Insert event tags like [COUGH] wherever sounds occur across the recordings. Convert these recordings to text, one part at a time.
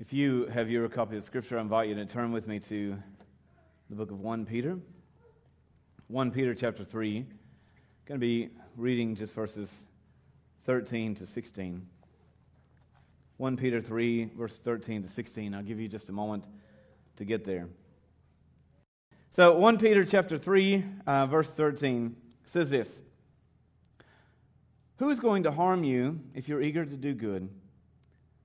If you have your copy of Scripture, I invite you to turn with me to the book of 1 Peter. 1 Peter chapter 3. I'm going to be reading just verses 13 to 16. 1 Peter 3, verse 13 to 16. I'll give you just a moment to get there. So, 1 Peter chapter 3, uh, verse 13 says this Who is going to harm you if you're eager to do good?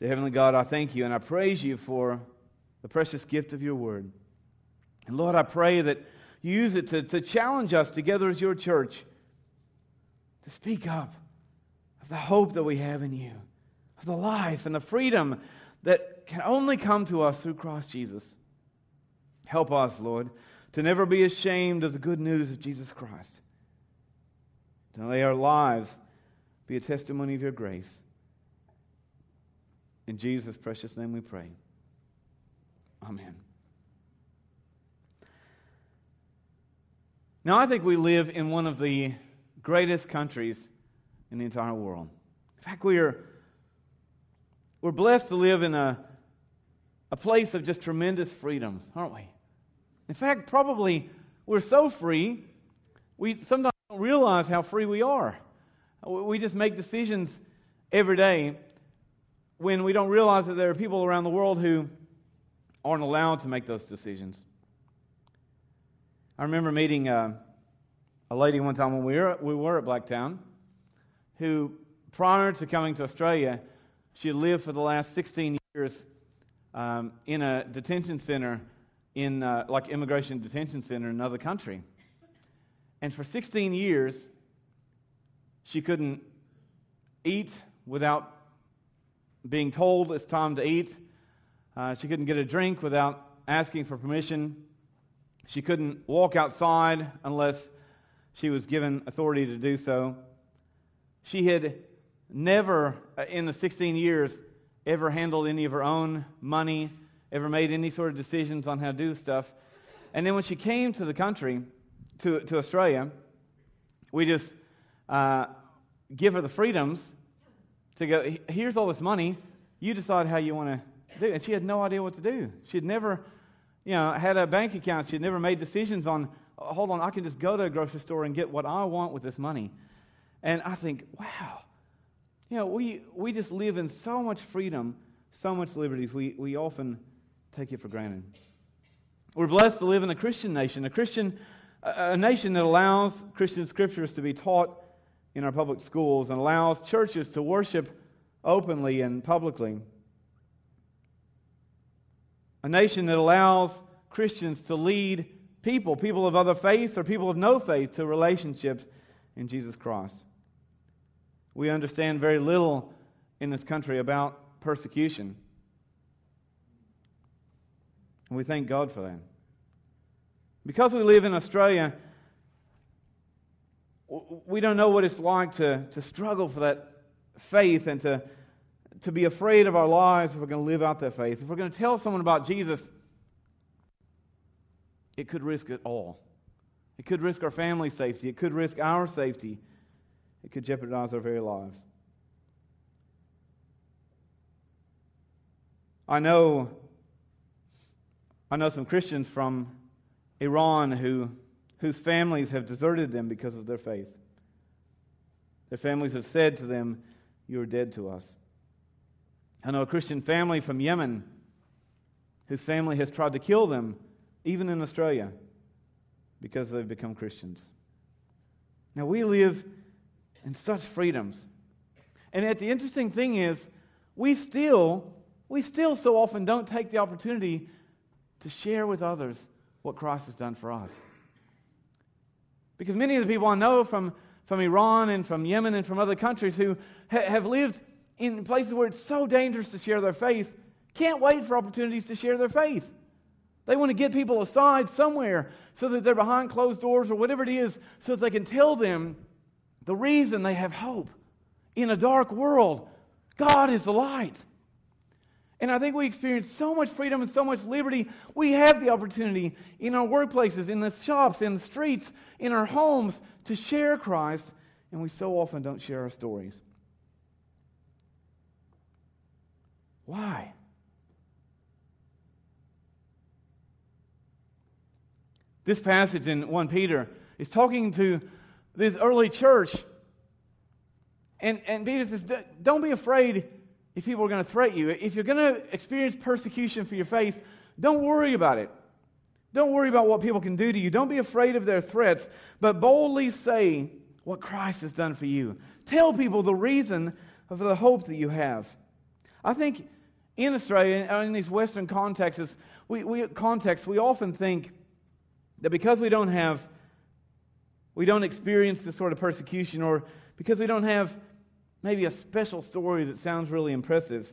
Dear Heavenly God, I thank you and I praise you for the precious gift of your word. And Lord, I pray that you use it to, to challenge us together as your church to speak up of the hope that we have in you, of the life and the freedom that can only come to us through Christ Jesus. Help us, Lord, to never be ashamed of the good news of Jesus Christ. To lay our lives be a testimony of your grace. In Jesus' precious name we pray. Amen. Now, I think we live in one of the greatest countries in the entire world. In fact, we are, we're blessed to live in a, a place of just tremendous freedom, aren't we? In fact, probably we're so free, we sometimes don't realize how free we are. We just make decisions every day when we don't realize that there are people around the world who aren't allowed to make those decisions. I remember meeting uh, a lady one time when we were, we were at Blacktown who, prior to coming to Australia, she had lived for the last 16 years um, in a detention center, in uh, like immigration detention center in another country. And for 16 years, she couldn't eat without being told it's time to eat. Uh, she couldn't get a drink without asking for permission. She couldn't walk outside unless she was given authority to do so. She had never, uh, in the 16 years, ever handled any of her own money, ever made any sort of decisions on how to do stuff. And then when she came to the country, to, to Australia, we just uh, give her the freedoms to go, here's all this money. You decide how you want to do. it. And she had no idea what to do. She had never, you know, had a bank account. She had never made decisions on, oh, hold on, I can just go to a grocery store and get what I want with this money. And I think, wow, you know, we, we just live in so much freedom, so much liberties, we, we often take it for granted. We're blessed to live in a Christian nation, a Christian, a nation that allows Christian scriptures to be taught in our public schools and allows churches to worship openly and publicly. A nation that allows Christians to lead people, people of other faiths or people of no faith, to relationships in Jesus Christ. We understand very little in this country about persecution. And we thank God for that. Because we live in Australia, we don't know what it's like to, to struggle for that faith and to, to be afraid of our lives if we're going to live out that faith. If we're going to tell someone about Jesus, it could risk it all. It could risk our family's safety. It could risk our safety. It could jeopardize our very lives. I know, I know some Christians from Iran who whose families have deserted them because of their faith. Their families have said to them, You are dead to us. I know a Christian family from Yemen whose family has tried to kill them, even in Australia, because they've become Christians. Now, we live in such freedoms. And yet, the interesting thing is, we still, we still so often don't take the opportunity to share with others what Christ has done for us. Because many of the people I know from, from Iran and from Yemen and from other countries who ha- have lived in places where it's so dangerous to share their faith can't wait for opportunities to share their faith. They want to get people aside somewhere so that they're behind closed doors or whatever it is so that they can tell them the reason they have hope in a dark world. God is the light. And I think we experience so much freedom and so much liberty. We have the opportunity in our workplaces, in the shops, in the streets, in our homes to share Christ, and we so often don't share our stories. Why? This passage in 1 Peter is talking to this early church. And, and Peter says, Don't be afraid if people are going to threaten you. If you're going to experience persecution for your faith, don't worry about it. Don't worry about what people can do to you. Don't be afraid of their threats, but boldly say what Christ has done for you. Tell people the reason for the hope that you have. I think in Australia, and in these Western contexts, we, we, contexts, we often think that because we don't have, we don't experience this sort of persecution, or because we don't have maybe a special story that sounds really impressive,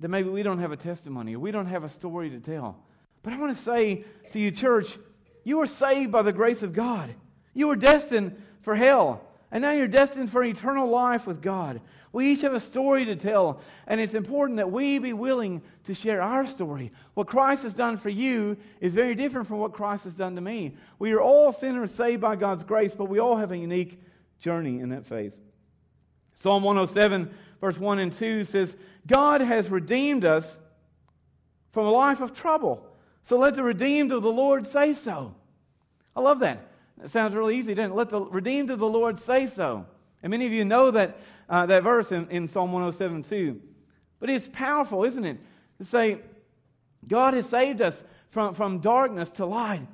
that maybe we don't have a testimony, we don't have a story to tell. But I want to say to you, church, you were saved by the grace of God. You were destined for hell, and now you're destined for eternal life with God. We each have a story to tell, and it's important that we be willing to share our story. What Christ has done for you is very different from what Christ has done to me. We are all sinners saved by God's grace, but we all have a unique journey in that faith. Psalm 107, verse 1 and 2 says, God has redeemed us from a life of trouble. So let the redeemed of the Lord say so. I love that. It sounds really easy, doesn't it? Let the redeemed of the Lord say so. And many of you know that uh, that verse in, in Psalm 107 too. But it's powerful, isn't it? To say, God has saved us from, from darkness to light.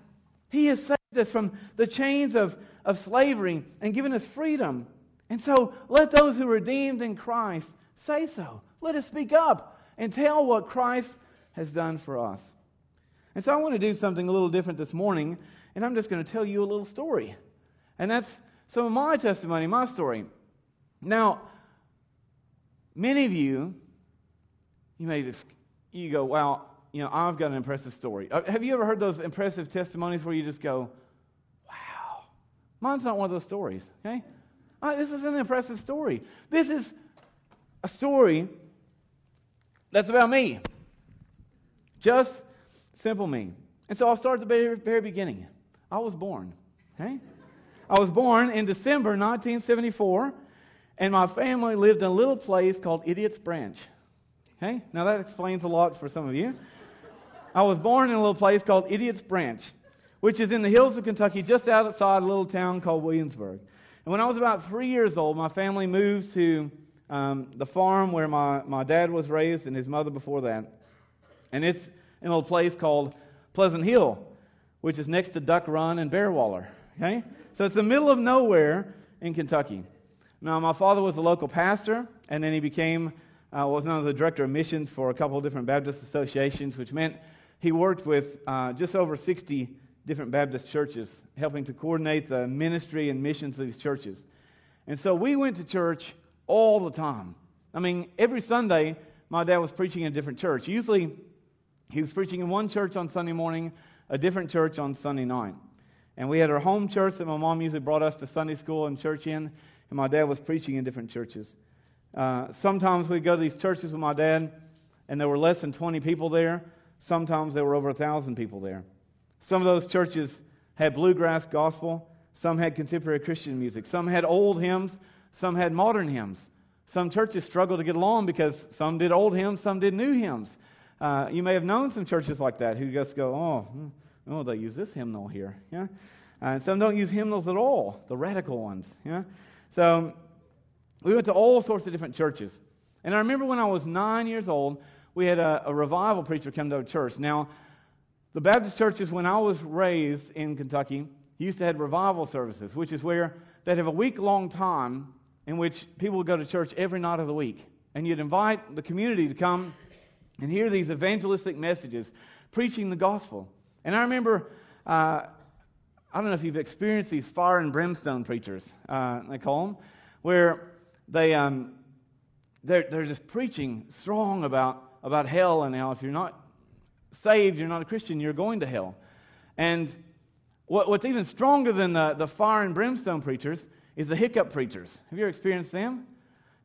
He has saved us from the chains of, of slavery and given us freedom. And so let those who are redeemed in Christ say so. Let us speak up and tell what Christ has done for us. And so I want to do something a little different this morning, and I'm just going to tell you a little story. And that's some of my testimony, my story. Now, many of you, you may just, you go, wow, you know, I've got an impressive story. Uh, have you ever heard those impressive testimonies where you just go, wow? Mine's not one of those stories, okay? This is an impressive story. This is a story that's about me. Just simple me. And so I'll start at the very, very beginning. I was born, okay? I was born in December 1974 and my family lived in a little place called Idiot's Branch. Okay? Now that explains a lot for some of you. I was born in a little place called Idiot's Branch, which is in the hills of Kentucky, just outside a little town called Williamsburg. And when I was about three years old, my family moved to um, the farm where my, my dad was raised and his mother before that. And it's in a little place called Pleasant Hill, which is next to Duck Run and Bear Waller. Okay? So it's the middle of nowhere in Kentucky. Now, my father was a local pastor, and then he became, uh, was known as the director of missions for a couple of different Baptist associations, which meant he worked with uh, just over 60 different Baptist churches, helping to coordinate the ministry and missions of these churches. And so we went to church all the time. I mean, every Sunday, my dad was preaching in a different church. Usually, he was preaching in one church on Sunday morning, a different church on Sunday night. And we had our home church that my mom usually brought us to Sunday school and church in and my dad was preaching in different churches. Uh, sometimes we'd go to these churches with my dad, and there were less than 20 people there. Sometimes there were over a 1,000 people there. Some of those churches had bluegrass gospel. Some had contemporary Christian music. Some had old hymns. Some had modern hymns. Some churches struggled to get along because some did old hymns, some did new hymns. Uh, you may have known some churches like that who just go, oh, hmm, oh, they use this hymnal here. Yeah? Uh, some don't use hymnals at all, the radical ones. Yeah? So we went to all sorts of different churches. And I remember when I was nine years old, we had a, a revival preacher come to our church. Now, the Baptist churches, when I was raised in Kentucky, used to have revival services, which is where they'd have a week long time in which people would go to church every night of the week. And you'd invite the community to come and hear these evangelistic messages, preaching the gospel. And I remember uh, I don't know if you've experienced these fire and brimstone preachers, uh, they call them, where they, um, they're, they're just preaching strong about, about hell and how if you're not saved, you're not a Christian, you're going to hell. And what, what's even stronger than the, the fire and brimstone preachers is the hiccup preachers. Have you ever experienced them?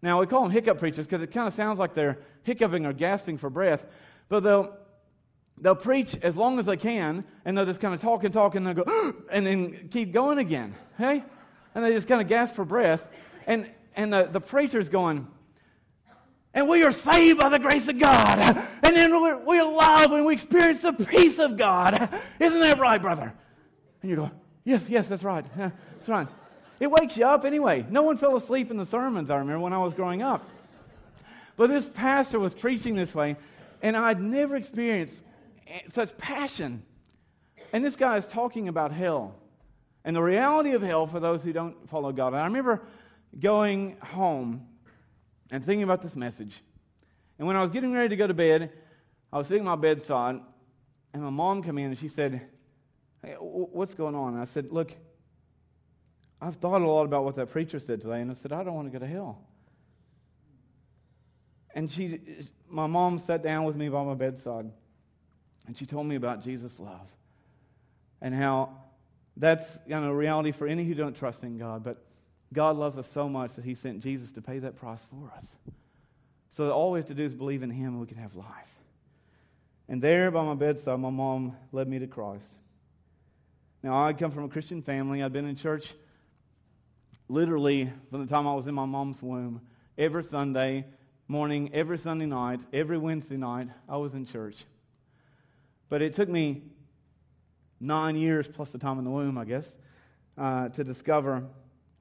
Now, we call them hiccup preachers because it kind of sounds like they're hiccuping or gasping for breath, but they'll, they'll preach as long as they can, and they'll just kind of talk and talk, and they'll go, [GASPS] and then keep going again. Hey? And they just kind of gasp for breath. And, and the, the preacher's going, and we are saved by the grace of God. And then we're, we love and we experience the peace of God. Isn't that right, brother? And you go, yes, yes, that's right. [LAUGHS] That's right. It wakes you up anyway. No one fell asleep in the sermons, I remember, when I was growing up. But this pastor was preaching this way, and I'd never experienced such passion. And this guy is talking about hell and the reality of hell for those who don't follow God. And I remember going home and thinking about this message. And when I was getting ready to go to bed, I was sitting at my bedside, and my mom came in and she said, hey, What's going on? And I said, Look, I've thought a lot about what that preacher said today, and I said, I don't want to go to hell. And she, my mom sat down with me by my bedside, and she told me about Jesus' love and how that's you know, a reality for any who don't trust in God. But God loves us so much that He sent Jesus to pay that price for us. So all we have to do is believe in Him and we can have life. And there by my bedside, my mom led me to Christ. Now, I come from a Christian family. I'd been in church literally from the time I was in my mom's womb. Every Sunday morning, every Sunday night, every Wednesday night, I was in church. But it took me nine years plus the time in the womb, I guess, uh, to discover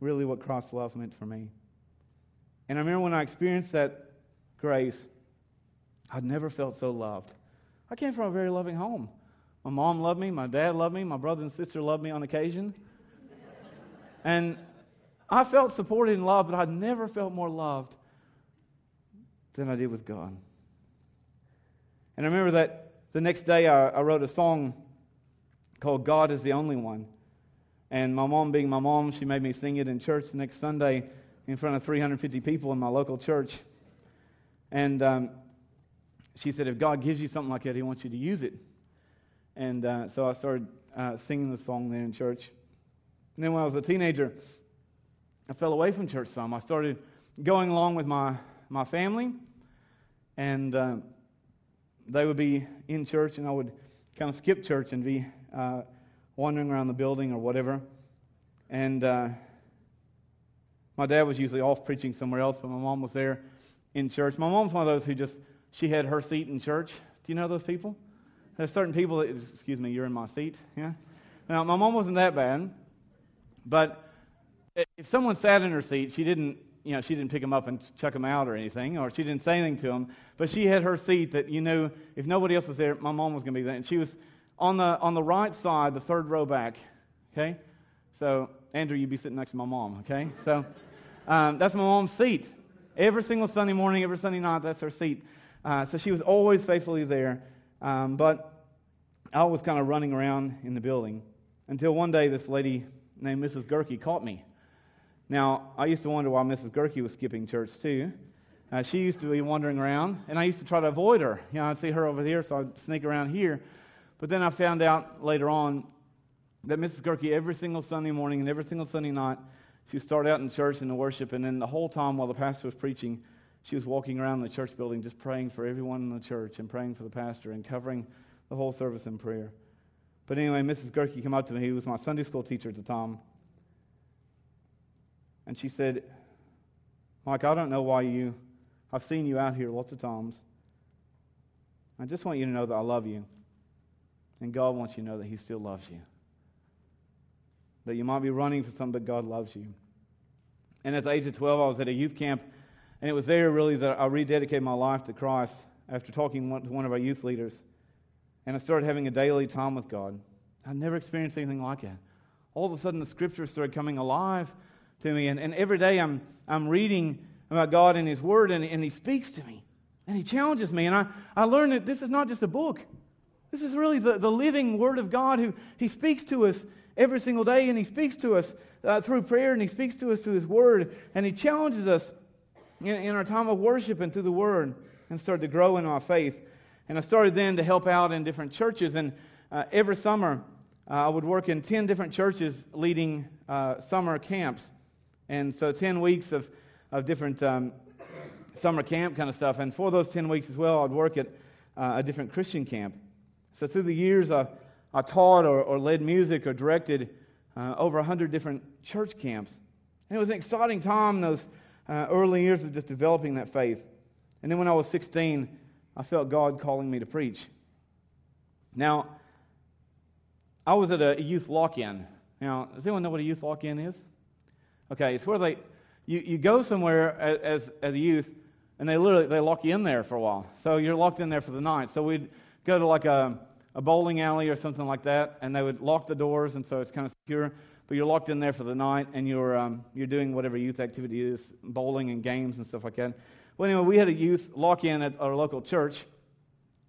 really what Christ's love meant for me. And I remember when I experienced that grace, I'd never felt so loved. I came from a very loving home. My mom loved me, my dad loved me, my brother and sister loved me on occasion. and I felt supported and loved, but I'd never felt more loved than I did with God. And I remember that the next day I, I wrote a song called God is the Only One. And my mom, being my mom, she made me sing it in church the next Sunday in front of 350 people in my local church. And um, she said, if God gives you something like that, He wants you to use it. And uh, so I started uh, singing the song there in church. And then when I was a teenager, I fell away from church some. I started going along with my, my family, and uh, they would be in church, and I would kind of skip church and be uh, wandering around the building or whatever. And uh, my dad was usually off preaching somewhere else, but my mom was there in church. My mom's one of those who just, she had her seat in church. Do you know those people? There's certain people that, excuse me, you're in my seat. Yeah? Now, my mom wasn't that bad, but if someone sat in her seat, she didn't, you know, she didn't pick them up and chuck them out or anything, or she didn't say anything to them. But she had her seat that you knew if nobody else was there, my mom was going to be there. And she was on the, on the right side, the third row back. Okay? So, Andrew, you'd be sitting next to my mom. Okay? So, [LAUGHS] um, that's my mom's seat. Every single Sunday morning, every Sunday night, that's her seat. Uh, so she was always faithfully there. Um, but I was kind of running around in the building until one day this lady named Mrs. Gerke caught me. Now, I used to wonder why Mrs. Gerke was skipping church too. Uh, she used to be wandering around, and I used to try to avoid her. You know, I'd see her over here, so I'd sneak around here. But then I found out later on that Mrs. Gerke, every single Sunday morning and every single Sunday night, she would start out in church in the worship, and then the whole time while the pastor was preaching, she was walking around the church building just praying for everyone in the church and praying for the pastor and covering the whole service in prayer. But anyway, Mrs. Gerke came up to me. He was my Sunday school teacher at the time. And she said, Mike, I don't know why you, I've seen you out here lots of times. I just want you to know that I love you. And God wants you to know that He still loves you. That you might be running for something, but God loves you. And at the age of 12, I was at a youth camp, and it was there really that I rededicated my life to Christ after talking to one of our youth leaders. And I started having a daily time with God. I'd never experienced anything like it. All of a sudden, the scriptures started coming alive to me, and, and every day I'm, I'm reading about God and His Word, and, and He speaks to me, and He challenges me. And I, I learned that this is not just a book, this is really the, the living Word of God who He speaks to us every single day, and He speaks to us uh, through prayer, and He speaks to us through His Word, and He challenges us in, in our time of worship and through the Word and started to grow in my faith. And I started then to help out in different churches. And uh, every summer, uh, I would work in 10 different churches leading uh, summer camps. And so 10 weeks of, of different um, summer camp kind of stuff. And for those 10 weeks as well, I'd work at uh, a different Christian camp. So through the years, I, I taught or, or led music or directed uh, over 100 different church camps. And it was an exciting time, those uh, early years of just developing that faith. And then when I was 16, I felt God calling me to preach. Now, I was at a youth lock in. Now, does anyone know what a youth lock in is? Okay, it's where they, you, you go somewhere as, as a youth, and they literally they lock you in there for a while. So you're locked in there for the night. So we'd go to like a, a bowling alley or something like that, and they would lock the doors, and so it's kind of secure. But you're locked in there for the night, and you're um, you're doing whatever youth activity is, bowling and games and stuff like that. Well, anyway, we had a youth lock in at our local church,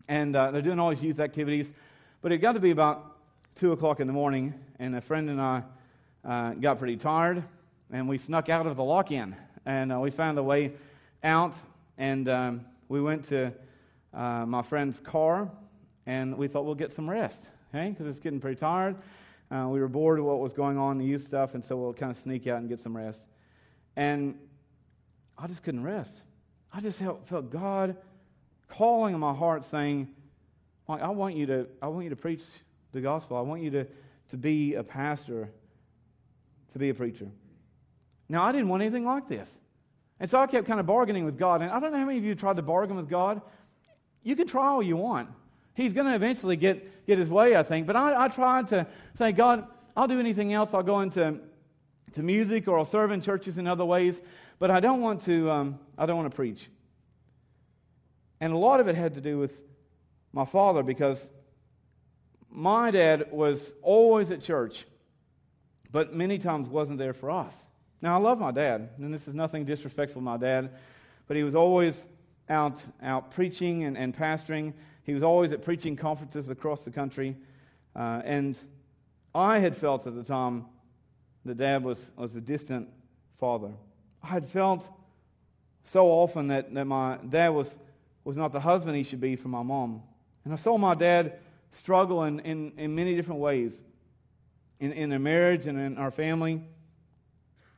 and uh, they're doing all these youth activities. But it got to be about two o'clock in the morning, and a friend and I uh, got pretty tired, and we snuck out of the lock in, and uh, we found a way out, and um, we went to uh, my friend's car, and we thought we'll get some rest, okay? Because it's getting pretty tired. Uh, we were bored of what was going on, the youth stuff, and so we'll kind of sneak out and get some rest. And I just couldn't rest. I just felt, felt God calling in my heart, saying, like, I want you to, I want you to preach the gospel. I want you to, to be a pastor, to be a preacher. Now, I didn't want anything like this. And so I kept kind of bargaining with God. And I don't know how many of you tried to bargain with God. You can try all you want. He's going to eventually get, get his way, I think. But I, I tried to say, God, I'll do anything else. I'll go into to music or I'll serve in churches in other ways. But I don't want to, um, I don't want to preach. And a lot of it had to do with my father because my dad was always at church, but many times wasn't there for us. Now, I love my dad, and this is nothing disrespectful to my dad, but he was always out, out preaching and, and pastoring. He was always at preaching conferences across the country. Uh, and I had felt at the time that dad was, was a distant father. I had felt so often that, that my dad was, was not the husband he should be for my mom. And I saw my dad struggle in, in, in many different ways in, in their marriage and in our family.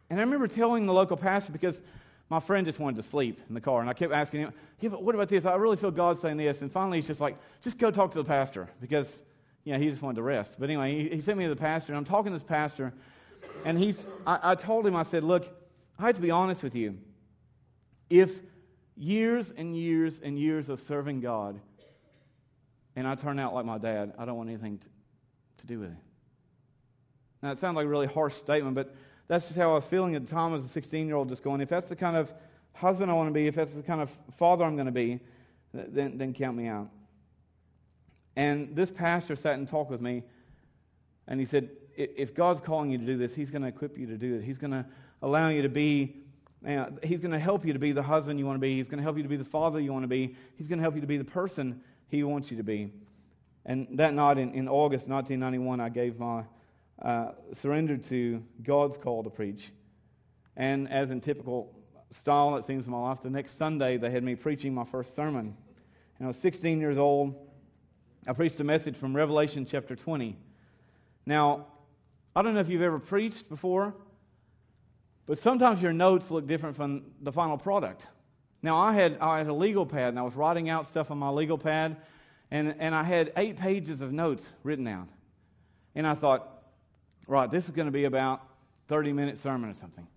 And I remember telling the local pastor because my friend just wanted to sleep in the car. And I kept asking him, yeah, but what about this? I really feel God saying this. And finally, he's just like, just go talk to the pastor because, you know, he just wanted to rest. But anyway, he, he sent me to the pastor. And I'm talking to this pastor. And he's, I, I told him, I said, look, I have to be honest with you. If years and years and years of serving God and I turn out like my dad, I don't want anything to, to do with it. Now, it sounds like a really harsh statement, but that's just how I was feeling at the time as a 16 year old, just going, if that's the kind of husband I want to be, if that's the kind of father I'm going to be, then, then count me out. And this pastor sat and talked with me, and he said, if God's calling you to do this, He's going to equip you to do it. He's going to allow you to be, uh, He's going to help you to be the husband you want to be. He's going to help you to be the father you want to be. He's going to help you to be the person He wants you to be. And that night in, in August 1991, I gave my uh, surrendered to God's call to preach. And as in typical style, it seems, in my life, the next Sunday they had me preaching my first sermon. And I was 16 years old. I preached a message from Revelation chapter 20. Now, I don't know if you've ever preached before, but sometimes your notes look different from the final product. Now, I had, I had a legal pad, and I was writing out stuff on my legal pad, and, and I had eight pages of notes written out. And I thought, right, this is going to be about 30 minute sermon or something.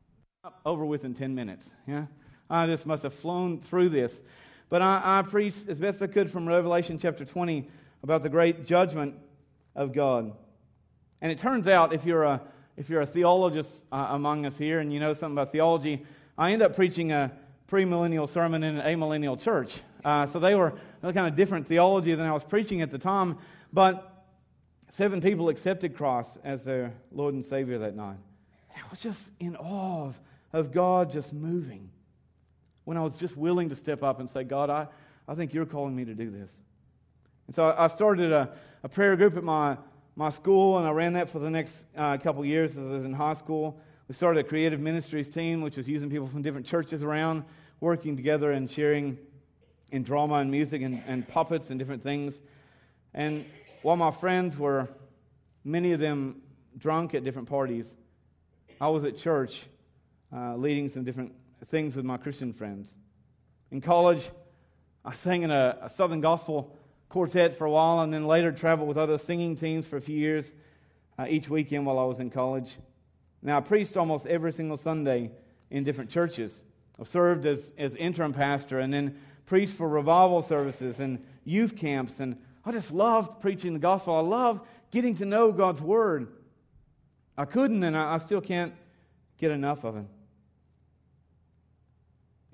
Over within 10 minutes. Yeah? I just must have flown through this. But I, I preached as best I could from Revelation chapter 20 about the great judgment of God. And it turns out, if you're a, if you're a theologist uh, among us here and you know something about theology, I end up preaching a premillennial sermon in an amillennial church. Uh, so they were kind of different theology than I was preaching at the time. But Seven people accepted Christ as their Lord and Savior that night. And I was just in awe of, of God just moving. When I was just willing to step up and say, God, I, I think you're calling me to do this. And so I started a, a prayer group at my, my school, and I ran that for the next uh, couple years as I was in high school. We started a creative ministries team, which was using people from different churches around. working together and sharing in drama and music and, and puppets and different things. And while my friends were, many of them, drunk at different parties, I was at church uh, leading some different things with my Christian friends. In college, I sang in a, a Southern Gospel quartet for a while and then later traveled with other singing teams for a few years uh, each weekend while I was in college. Now, I preached almost every single Sunday in different churches. I've served as, as interim pastor and then preached for revival services and youth camps. And I just loved preaching the gospel. I love getting to know God's Word. I couldn't, and I, I still can't get enough of it.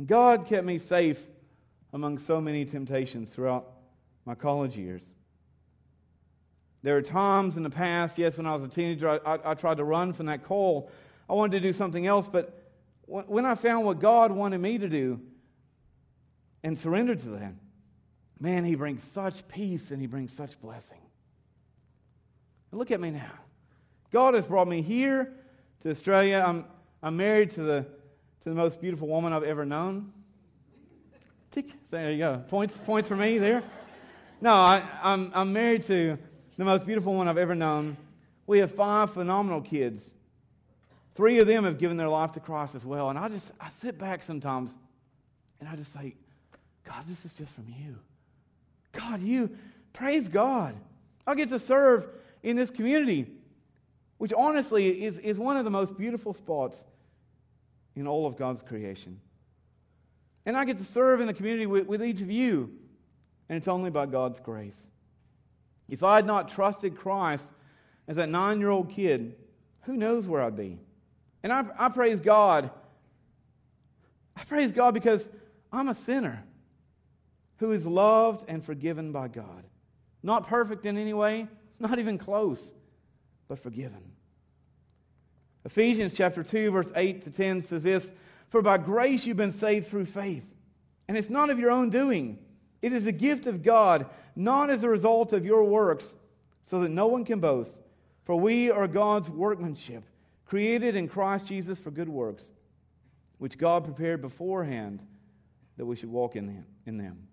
God kept me safe among so many temptations throughout my college years. There were times in the past, yes, when I was a teenager, I, I, I tried to run from that call. I wanted to do something else, but when I found what God wanted me to do and surrendered to that, man, He brings such peace and He brings such blessing. And look at me now. God has brought me here to Australia. I'm, I'm married to the, to the most beautiful woman I've ever known. Tick. There you go. Points, points for me there. No, I, I'm, I'm married to the most beautiful one I've ever known. We have five phenomenal kids. Three of them have given their life to Christ as well. And I just, I sit back sometimes and I just say, God, this is just from you. God, you, praise God. I get to serve in this community, which honestly is, is one of the most beautiful spots in all of God's creation. And I get to serve in the community with, with each of you, and it's only by God's grace. If I had not trusted Christ as that nine year old kid, who knows where I'd be? And I, I praise God. I praise God because I'm a sinner who is loved and forgiven by God. Not perfect in any way, not even close, but forgiven. Ephesians chapter 2, verse 8 to 10 says this For by grace you've been saved through faith. And it's not of your own doing, it is a gift of God, not as a result of your works, so that no one can boast. For we are God's workmanship created in Christ Jesus for good works, which God prepared beforehand that we should walk in them. In them.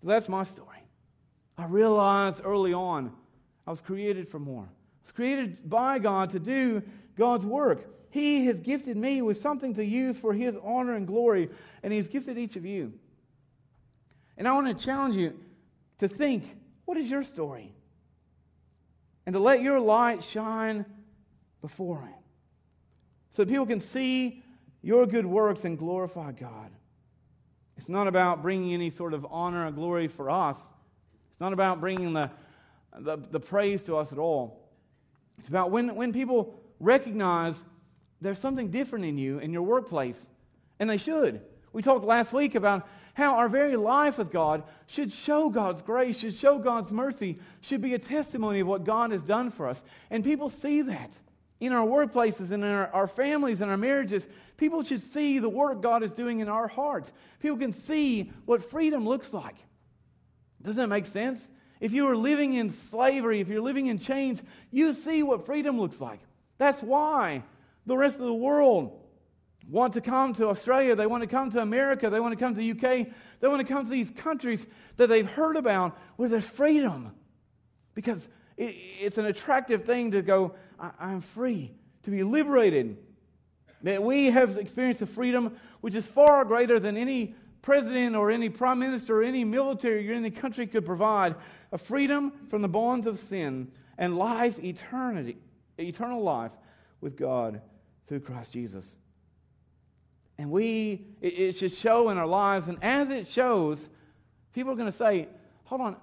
So that's my story. I realized early on I was created for more. I was created by God to do God's work. He has gifted me with something to use for His honor and glory, and He's gifted each of you. And I want to challenge you to think what is your story? and to let your light shine before Him so that people can see your good works and glorify God. It's not about bringing any sort of honor or glory for us. It's not about bringing the, the, the praise to us at all. It's about when, when people recognize there's something different in you in your workplace, and they should. We talked last week about how our very life with God should show God's grace, should show God's mercy, should be a testimony of what God has done for us. And people see that in our workplaces and in our, our families and our marriages. People should see the work God is doing in our hearts. People can see what freedom looks like. Doesn't that make sense? If you are living in slavery, if you're living in chains, you see what freedom looks like. That's why the rest of the world want to come to Australia, they want to come to America, they want to come to the UK, they want to come to these countries that they've heard about where there's freedom. Because it's an attractive thing to go, I, am free, to be liberated. That we have experienced a freedom which is far greater than any president or any prime minister or any military or any country could provide. A freedom from the bonds of sin and life, eternity, eternal life with God through Christ Jesus. And we, it, it should show in our lives. And as it shows, people are going to say, hold on,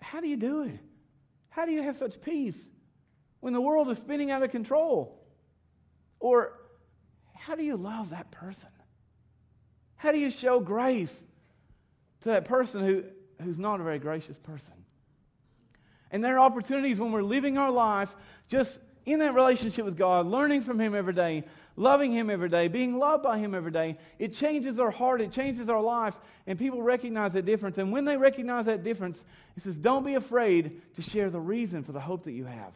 how do you do it? How do you have such peace when the world is spinning out of control? Or how do you love that person? How do you show grace to that person who, who's not a very gracious person? And there are opportunities when we're living our life just in that relationship with God, learning from Him every day, loving Him every day, being loved by Him every day, it changes our heart, it changes our life, and people recognize that difference. And when they recognize that difference, it says, don't be afraid to share the reason for the hope that you have.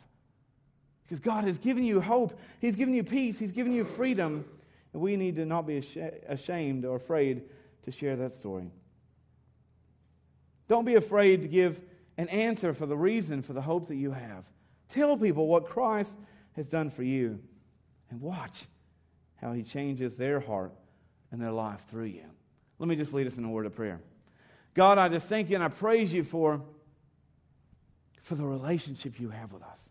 Because God has given you hope, He's given you peace, He's given you freedom, And we need to not be ashamed or afraid to share that story. Don't be afraid to give an answer for the reason for the hope that you have. Tell people what Christ has done for you and watch how he changes their heart and their life through you. Let me just lead us in a word of prayer. God, I just thank you and I praise you for, for the relationship you have with us.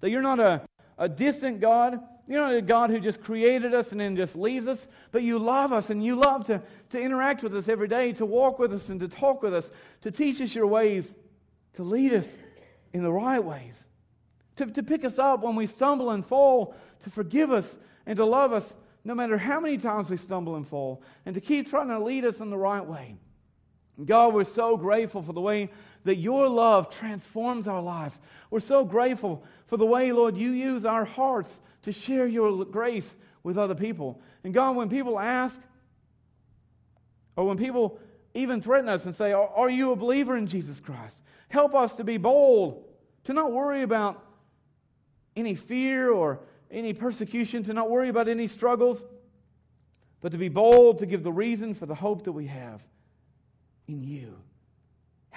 That you're not a, a distant God. You're not a God who just created us and then just leaves us, but you love us and you love to, to interact with us every day, to walk with us and to talk with us, to teach us your ways, to lead us in the right ways, to, to pick us up when we stumble and fall, to forgive us and to love us no matter how many times we stumble and fall, and to keep trying to lead us in the right way. God, we're so grateful for the way that your love transforms our life. We're so grateful for the way, Lord, you use our hearts to share your grace with other people. And God, when people ask, or when people even threaten us and say, Are you a believer in Jesus Christ? Help us to be bold, to not worry about any fear or any persecution, to not worry about any struggles, but to be bold to give the reason for the hope that we have in you.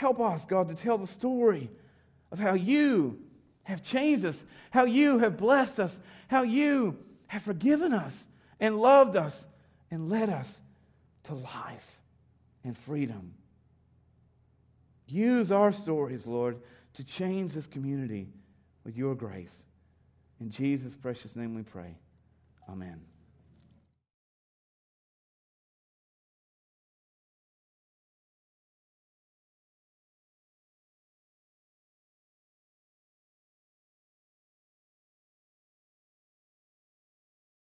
Help us, God, to tell the story of how you have changed us, how you have blessed us, how you have forgiven us and loved us and led us to life and freedom. Use our stories, Lord, to change this community with your grace. In Jesus' precious name we pray. Amen.